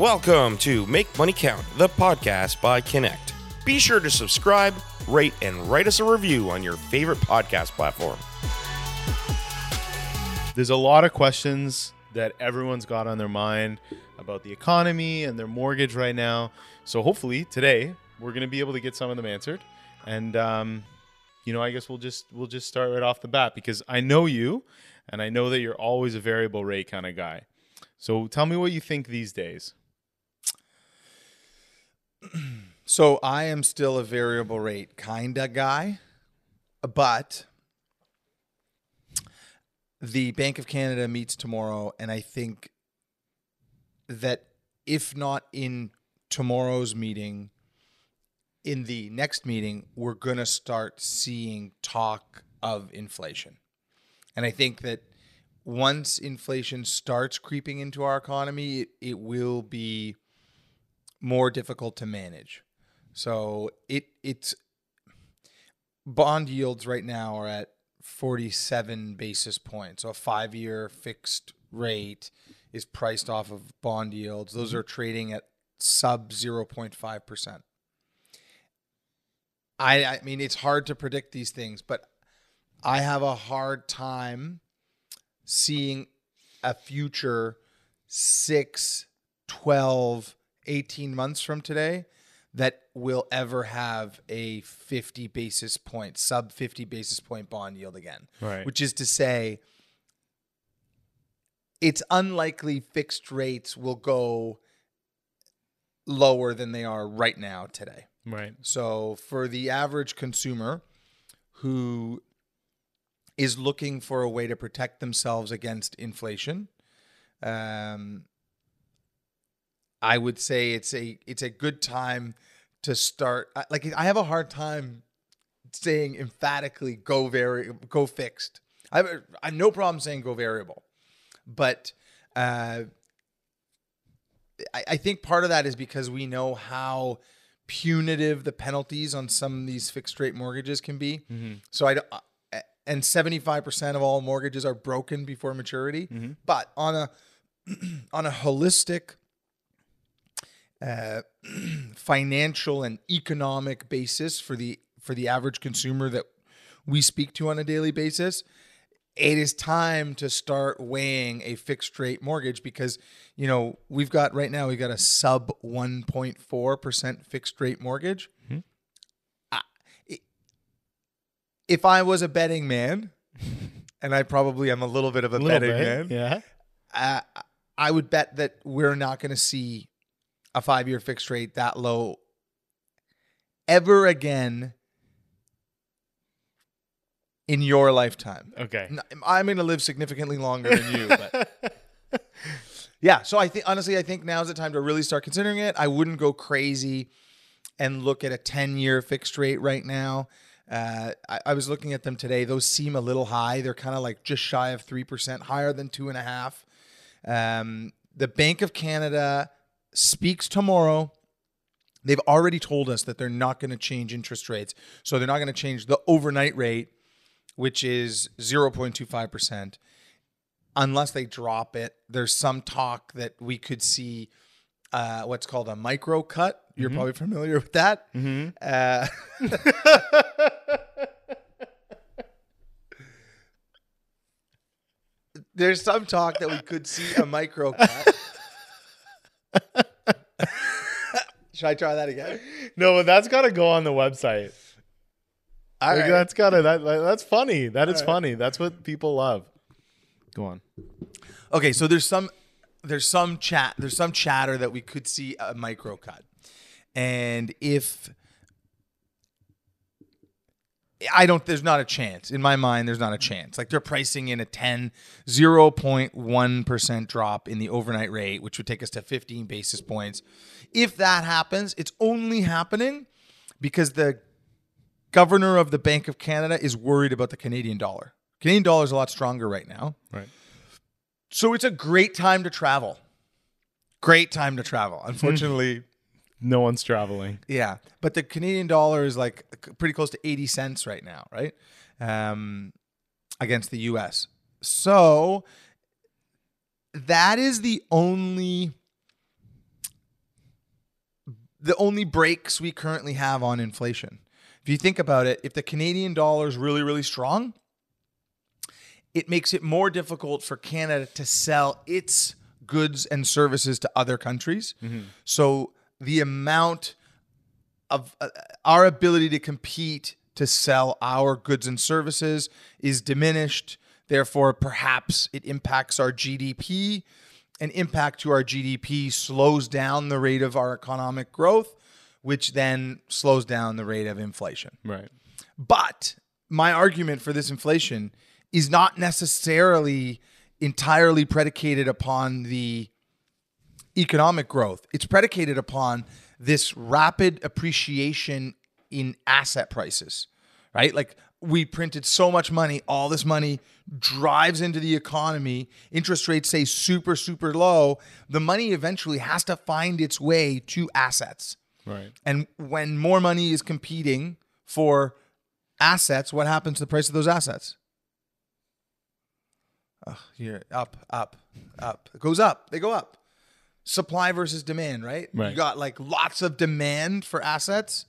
Welcome to Make Money Count, the podcast by Connect. Be sure to subscribe, rate, and write us a review on your favorite podcast platform. There's a lot of questions that everyone's got on their mind about the economy and their mortgage right now. So hopefully today we're going to be able to get some of them answered. And um, you know, I guess we'll just we'll just start right off the bat because I know you, and I know that you're always a variable rate kind of guy. So tell me what you think these days. So I am still a variable rate kind of guy, but the Bank of Canada meets tomorrow, and I think that if not in tomorrow's meeting, in the next meeting, we're going to start seeing talk of inflation. And I think that once inflation starts creeping into our economy, it, it will be more difficult to manage. So it it's bond yields right now are at 47 basis points. So a 5-year fixed rate is priced off of bond yields. Those are trading at sub 0.5%. I I mean it's hard to predict these things, but I have a hard time seeing a future 6 12 18 months from today that will ever have a 50 basis point, sub 50 basis point bond yield again. Right. Which is to say, it's unlikely fixed rates will go lower than they are right now today. Right. So for the average consumer who is looking for a way to protect themselves against inflation, um, I would say it's a it's a good time to start. Like I have a hard time saying emphatically go very go fixed. I have, I have no problem saying go variable, but uh, I, I think part of that is because we know how punitive the penalties on some of these fixed rate mortgages can be. So I don't. uh, And seventy five percent of all mortgages are broken before maturity. But on a on a holistic uh, financial and economic basis for the for the average consumer that we speak to on a daily basis it is time to start weighing a fixed rate mortgage because you know we've got right now we've got a sub 1.4% fixed rate mortgage I- i- if i was a betting man and i probably am a little bit of a, A betting bit. man Yeah. uh, I would bet that we're not going to see a five year fixed rate that low ever again in your lifetime. Okay. I'm going to live significantly longer than you, but yeah. So I think honestly, I think now's the time to really start considering it. I wouldn't go crazy and look at a 10 year fixed rate right now. Uh, I, I was looking at them today. Those seem a little high. They're kind of like just shy of 3%, higher than two and a half. Um, the Bank of Canada speaks tomorrow. They've already told us that they're not going to change interest rates. So they're not going to change the overnight rate, which is 0.25%, unless they drop it. There's some talk that we could see uh, what's called a micro cut. You're probably familiar with that. Uh, there's some talk that we could see a micro cut. Should I try that again? No, but that's got to go on the website. All Like, right. That's got to that, that- That's funny. That is funny. That's what people love. Go on. Okay, so there's some there's some chat there's some chatter that we could see a micro cut. And if I don't there's not a chance. In my mind there's not a chance. Like they're pricing in a 10 0.1% drop in the overnight rate, which would take us to 15 basis points. If that happens, it's only happening because the governor of the Bank of Canada is worried about the Canadian dollar. Canadian dollar is a lot stronger right now. Right. So it's a great time to travel. Great time to travel. Unfortunately, No one's traveling. yeah. But the Canadian dollar is like pretty close to 80 cents right now, right? Um, against the US. So that is the only the only breaks we currently have on inflation. If you think about it, if the Canadian dollar is really, really strong, it makes it more difficult for Canada to sell its goods and services to other countries. So the amount of uh, our ability to compete to sell our goods and services is diminished. Therefore, perhaps it impacts our GDP. An impact to our GDP slows down the rate of our economic growth, which then slows down the rate of inflation. Right. But my argument for this inflation is not necessarily entirely predicated upon the economic growth. It's predicated upon this rapid appreciation in asset prices, right? Like we printed so much money, all this money drives into the economy, interest rates say super, super low. The money eventually has to find its way to assets. Right. And when more money is competing for assets, what happens to the price of those assets? Oh, here, up, up, up. It goes up. They go up. Supply versus demand, right? Right. You got like lots of demand for assets,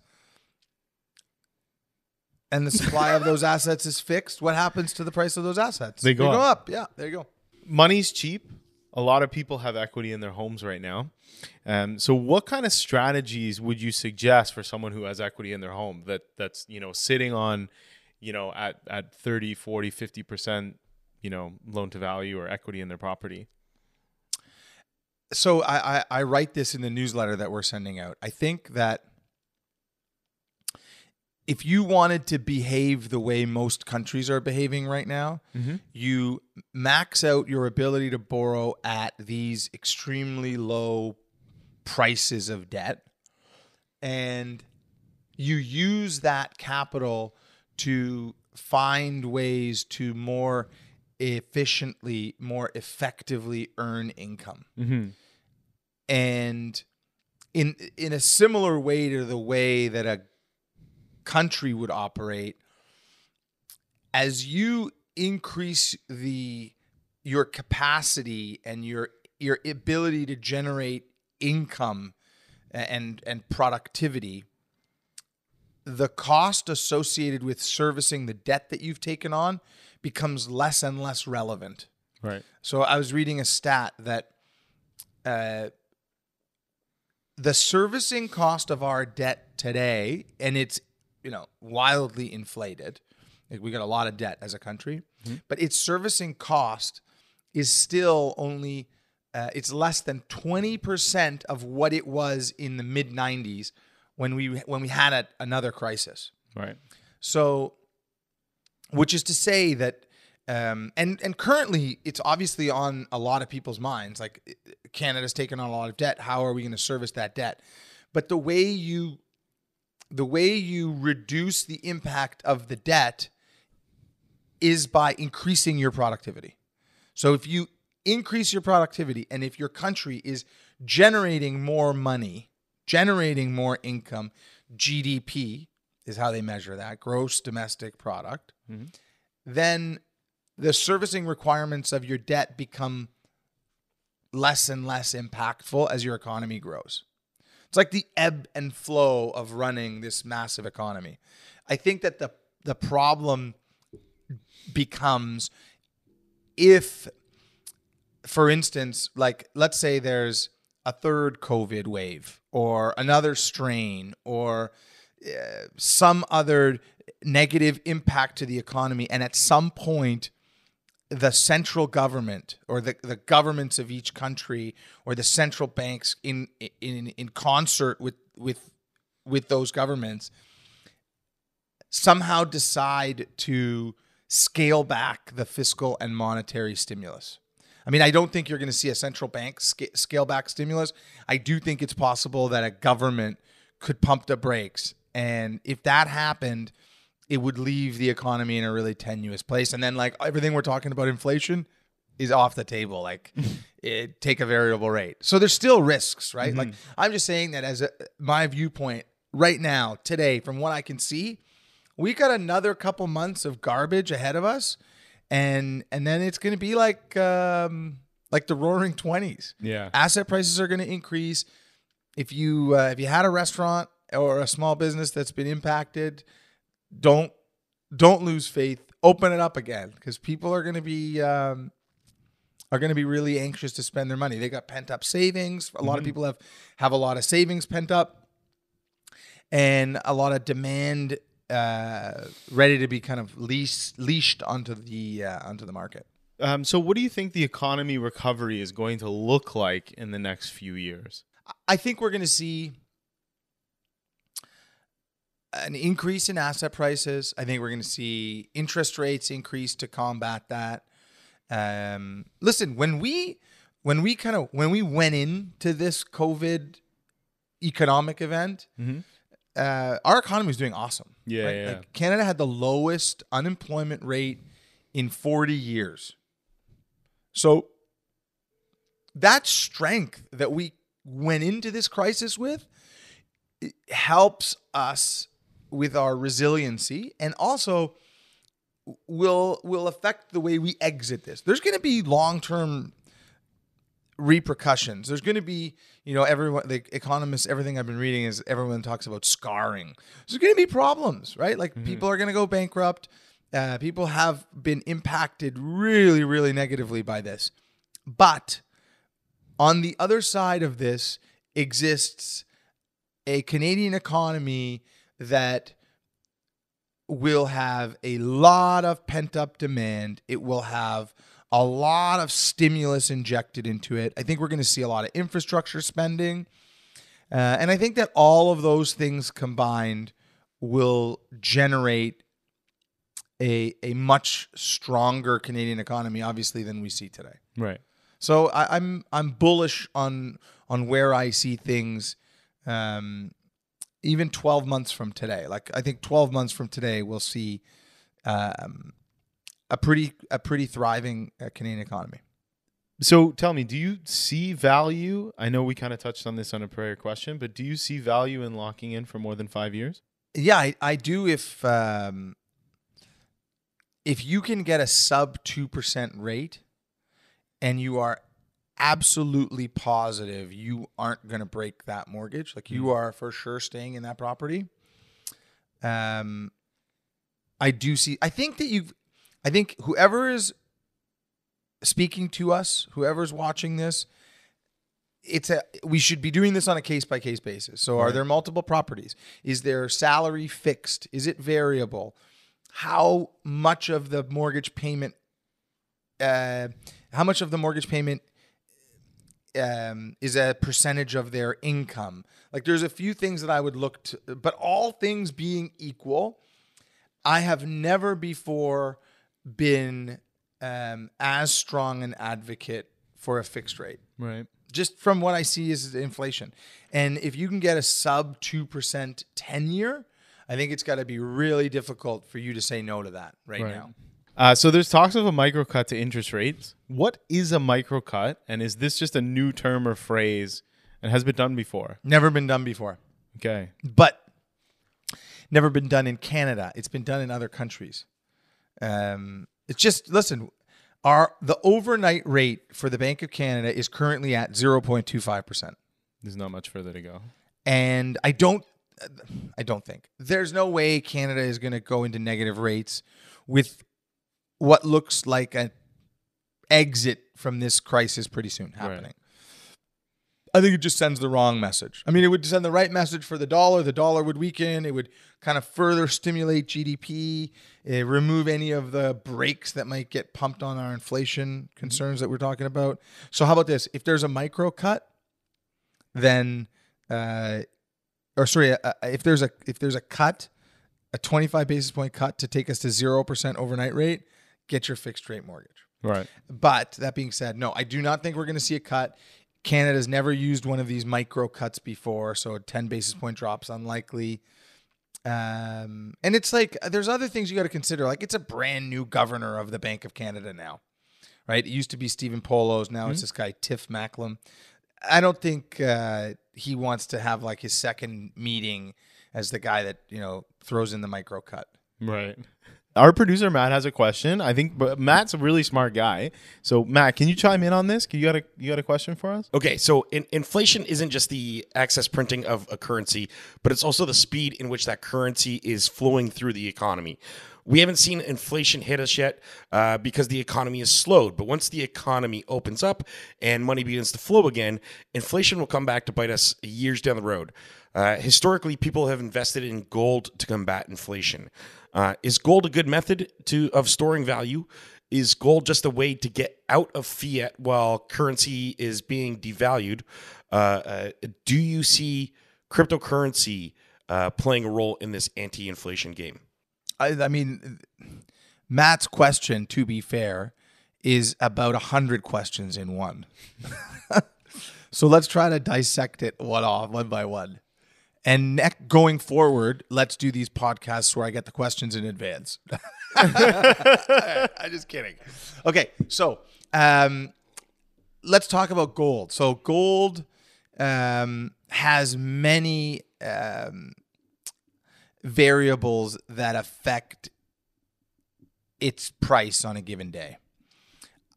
and the supply of those assets is fixed. What happens to the price of those assets? They go go up. up. Yeah, there you go. money's cheap. A lot of people have equity in their homes right now. Um, so what kind of strategies would you suggest for someone who has equity in their home that that's, you know, sitting on, you know, at, at 30, 40, 50%, you know, loan to value or equity in their property? So I, I I write this in the newsletter that we're sending out. I think that if you wanted to behave the way most countries are behaving right now, mm-hmm. you max out your ability to borrow at these extremely low prices of debt and you use that capital to find ways to more efficiently, more effectively earn income. Mm-hmm. And in in a similar way to the way that a country would operate, as you increase the your capacity and your your ability to generate income and and productivity the cost associated with servicing the debt that you've taken on becomes less and less relevant Right. so I was reading a stat that uh, the servicing cost of our debt today, and it's you know wildly inflated. Like we got a lot of debt as a country, but its servicing cost is still only uh, it's less than twenty percent of what it was in the mid '90s when we when we had a, another crisis. Right. So, which is to say that, um, and and currently it's obviously on a lot of people's minds. Like Canada's taken on a lot of debt. How are we going to service that debt? But the way you, the way you reduce the impact of the debt is by increasing your productivity. So if you increase your productivity and if your country is generating more money, generating more income, GDP is how they measure that, gross domestic product, then the servicing requirements of your debt become less and less impactful as your economy grows. It's like the ebb and flow of running this massive economy. I think that the the problem becomes if for instance, like let's say there's a third COVID wave or another strain or uh, some other negative impact to the economy, and at some point, the central government or the, the governments of each country or the central banks in in in concert with with with those governments somehow decide to scale back the fiscal and monetary stimulus. I mean, I don't think you're going to see a central bank sca- scale back stimulus. I do think it's possible that a government could pump the brakes. And if that happened, it would leave the economy in a really tenuous place. And then, like, everything we're talking about, inflation is off the table. Like, it, take a variable rate. So there's still risks, right? Like, I'm just saying that as a, my viewpoint right now, today, from what I can see, we got another couple months of garbage ahead of us and and then it's going to be like um like the roaring 20s Yeah. asset prices are going to increase if you uh, if you had a restaurant or a small business that's been impacted, don't don't lose faith. Open it up again because people are going to be um, are going to be really anxious to spend their money. They got pent up savings. A lot of people have have a lot of savings pent up, and a lot of demand uh, ready to be kind of leash, leashed onto the uh, onto the market. Um, so, what do you think the economy recovery is going to look like in the next few years? I think we're going to see an increase in asset prices. I think we're going to see interest rates increase to combat that. Um, listen, when we when we kind of when we went into this COVID economic event, uh, our economy was doing awesome. Yeah, right? yeah. Like Canada had the lowest unemployment rate in 40 years. So that strength that we went into this crisis with it helps us with our resiliency and also will will affect the way we exit this. There's going to be long-term repercussions. There's going to be, you know, everyone, the economists, everything I've been reading is everyone talks about scarring. There's going to be problems, right? Like people are going to go bankrupt. Uh, people have been impacted really, really negatively by this. But on the other side of this exists a Canadian economy that will have a lot of pent up demand. It will have a lot of stimulus injected into it. I think we're going to see a lot of infrastructure spending. Uh, and I think that all of those things combined will generate a, a much stronger Canadian economy, obviously, than we see today. Right. So I, I'm I'm bullish on on where I see things, um, even 12 months from today. Like I think 12 months from today, we'll see um, a pretty a pretty thriving uh, Canadian economy. So tell me, do you see value? I know we kind of touched on this on a prior question, but do you see value in locking in for more than five years? Yeah, I, I do. If um, if you can get a sub two percent rate, and you are absolutely positive you aren't going to break that mortgage, like you are for sure staying in that property. Um, I do see. I think that you've. I think whoever is speaking to us, whoever's watching this, it's a we should be doing this on a case by case basis. So are there multiple properties? Is their salary fixed? Is it variable? How much of the mortgage payment uh how much of the mortgage payment um, is a percentage of their income. Like there's a few things that I would look to, but all things being equal, I have never before been um, as strong an advocate for a fixed rate. Right. Just from what I see is inflation. And if you can get a sub 2% 10 year, I think it's got to be really difficult for you to say no to that right, Right. now. Uh, so there's talks of a micro cut to interest rates. What is a micro cut, and is this just a new term or phrase, and has been done before? Never been done before. Okay. but never been done in Canada. It's been done in other countries. Um, it's just listen. Our the overnight rate for the Bank of Canada is currently at zero point two five percent, There's not much further to go. and I don't, I don't think there's no way Canada is going to go into negative rates with what looks like an exit from this crisis pretty soon happening. I think it just sends the wrong message. I mean, it would send the right message for the dollar. The dollar would weaken. It would kind of further stimulate GDP, remove any of the brakes that might get pumped on our inflation concerns that we're talking about. So, how about this? If there's a micro cut, then, uh, or sorry, uh, if there's a if there's a cut, a 25 basis point cut to take us to zero percent overnight rate, get your fixed rate mortgage. Right. But that being said, no, I do not think we're going to see a cut. Canada's never used one of these micro cuts before, so a 10 basis point drops unlikely. Um, and it's like there's other things you got to consider. Like it's a brand new governor of the Bank of Canada now, right? It used to be Stephen Poloz, now it's this guy Tiff Macklem. I don't think uh, he wants to have like his second meeting as the guy that you know throws in the micro cut. Right. Our producer Matt has a question. I think but Matt's a really smart guy. So Matt, can you chime in on this? You got a you got a question for us? Okay, so in, inflation isn't just the excess printing of a currency, but it's also the speed in which that currency is flowing through the economy. We haven't seen inflation hit us yet uh, because the economy is slowed. But once the economy opens up and money begins to flow again, inflation will come back to bite us years down the road. Uh, historically, people have invested in gold to combat inflation. Uh, is gold a good method to of storing value? Is gold just a way to get out of fiat while currency is being devalued? Uh, uh, do you see cryptocurrency uh, playing a role in this anti-inflation game? I, I mean, Matt's question, to be fair, is about a hundred questions in one. so let's try to dissect it one off, one by one. And ne- going forward, let's do these podcasts where I get the questions in advance. I'm just kidding. Okay, so um, let's talk about gold. So gold um, has many um, variables that affect its price on a given day.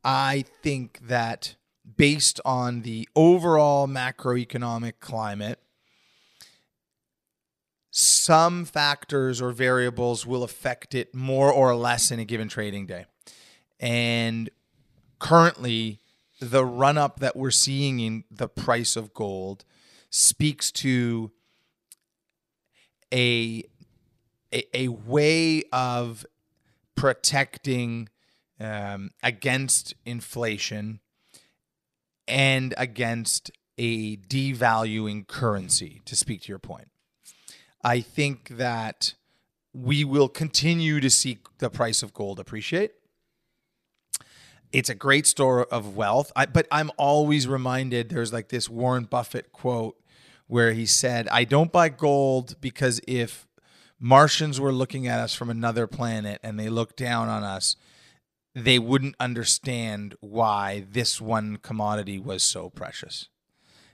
I think that based on the overall macroeconomic climate, some factors or variables will affect it more or less in a given trading day. And currently, the run up that we're seeing in the price of gold speaks to a a, a way of protecting um, against inflation and against a devaluing currency, to speak to your point. I think that we will continue to see the price of gold appreciate. It's a great store of wealth, I, but I'm always reminded there's like this Warren Buffett quote where he said, I don't buy gold because if Martians were looking at us from another planet and they looked down on us, they wouldn't understand why this one commodity was so precious.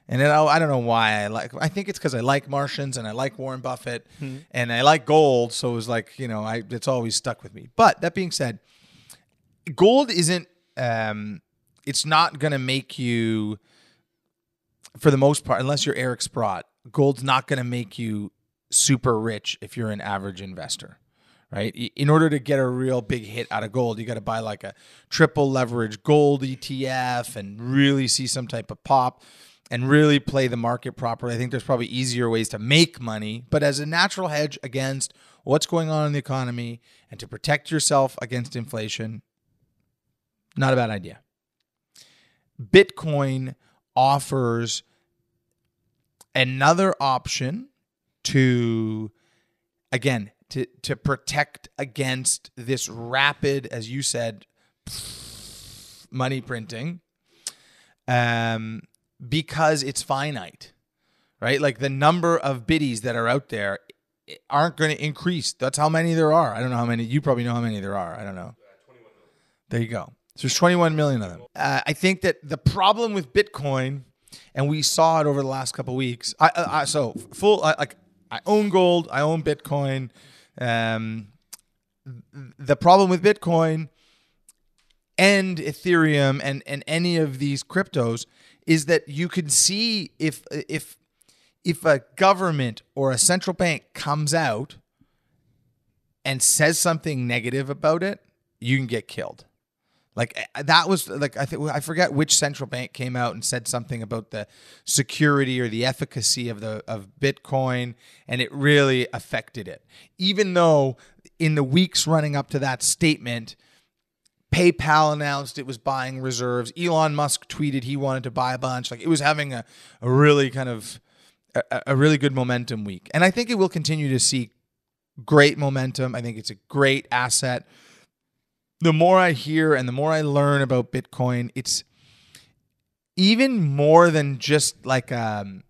And then, I don't know why I like. I think it's because I like Martians and I like Warren Buffett Hmm. and I like gold. So it was like you know, I it's always stuck with me. But that being said, gold isn't. Um, it's not going to make you, for the most part, unless you're Eric Sprott. Gold's not going to make you super rich if you're an average investor right? In order to get a real big hit out of gold, you got to buy like a triple leverage gold ETF and really see some type of pop and really play the market properly. I think there's probably easier ways to make money, but as a natural hedge against what's going on in the economy and to protect yourself against inflation, not a bad idea. Bitcoin offers another option to again to to protect against this rapid as you said money printing um because it's finite right? Like the number of biddies that are out there aren't going to increase. That's how many there are. I don't know how many. You probably know how many there are. I don't know. There you go. So there's 21 million of them. Uh, i think that the problem with bitcoin and we saw it over the last couple weeks i, I so full I, like i own gold i own bitcoin um, the problem with Bitcoin and Ethereum and, and any of these cryptos is that you can see if if if a government or a central bank comes out and says something negative about it, you can get killed. Like eh, that was like I think I forget which central bank came out and said something about the security or the efficacy of the of Bitcoin and it really affected it. Even though in the weeks running up to that statement PayPal announced it was buying reserves. Elon Musk tweeted he wanted to buy a bunch. Like it was having a, a really kind of a, a really good momentum week. And I think it will continue to see great momentum. I think it's a great asset the more I hear and the more I learn about Bitcoin, it's even more than just like um,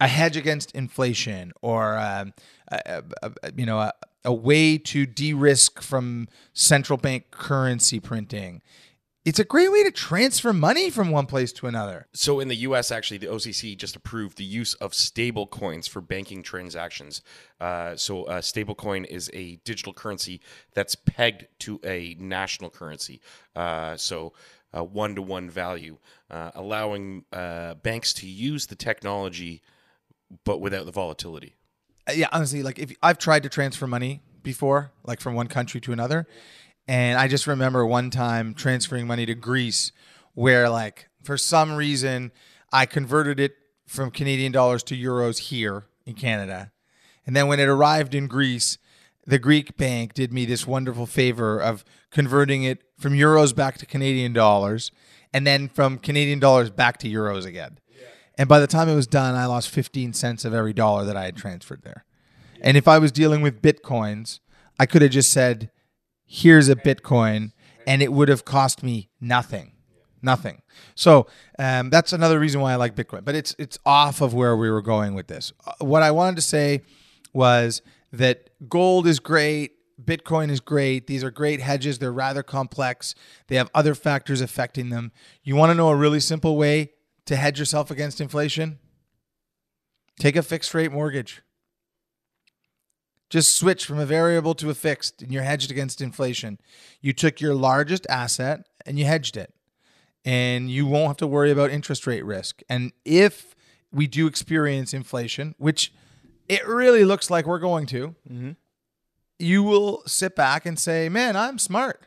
a hedge against inflation or um, a, a, a, you know a, a way to de-risk from central bank currency printing. It's a great way to transfer money from one place to another. So in the U.S., actually, the OCC just approved the use of stable coins for banking transactions. Uh, so a stablecoin is a digital currency that's pegged to a national currency. Uh, so a one-to-one value, uh, allowing uh, banks to use the technology, but without the volatility. Uh, yeah, honestly, like if I've tried to transfer money before, like from one country to another, and I just remember one time transferring money to Greece, where like for some reason I converted it from Canadian dollars to euros here in Canada, and then when it arrived in Greece, the Greek bank did me this wonderful favor of converting it from euros back to Canadian dollars, and then from Canadian dollars back to euros again. And by the time it was done, I lost 15 cents of every dollar that I had transferred there. And if I was dealing with bitcoins, I could have just said, here's a bitcoin, and it would have cost me nothing. Nothing. So um, that's another reason why I like Bitcoin. But it's it's off of where we were going with this. Uh, What I wanted to say was that gold is great, Bitcoin is great. These are great hedges. They're rather complex. They have other factors affecting them. You want to know a really simple way to hedge yourself against inflation? Take a fixed rate mortgage. Just switch from a variable to a fixed and you're hedged against inflation. You took your largest asset and you hedged it. And you won't have to worry about interest rate risk. And if we do experience inflation, which it really looks like we're going to, you will sit back and say, man, I'm smart.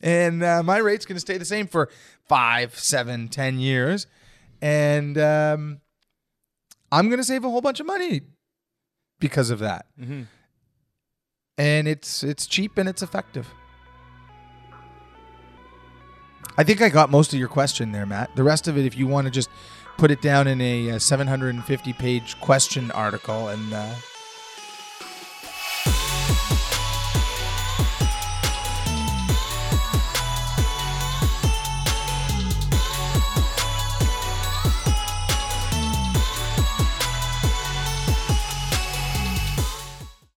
And uh, my rate's going to stay the same for five, seven, ten years. And um, I'm going to save a whole bunch of money because of that. And it's it's cheap and it's effective. I think I got most of your question there, Matt. The rest of it, if you want to just put it down in a, uh 750 page question article and uh,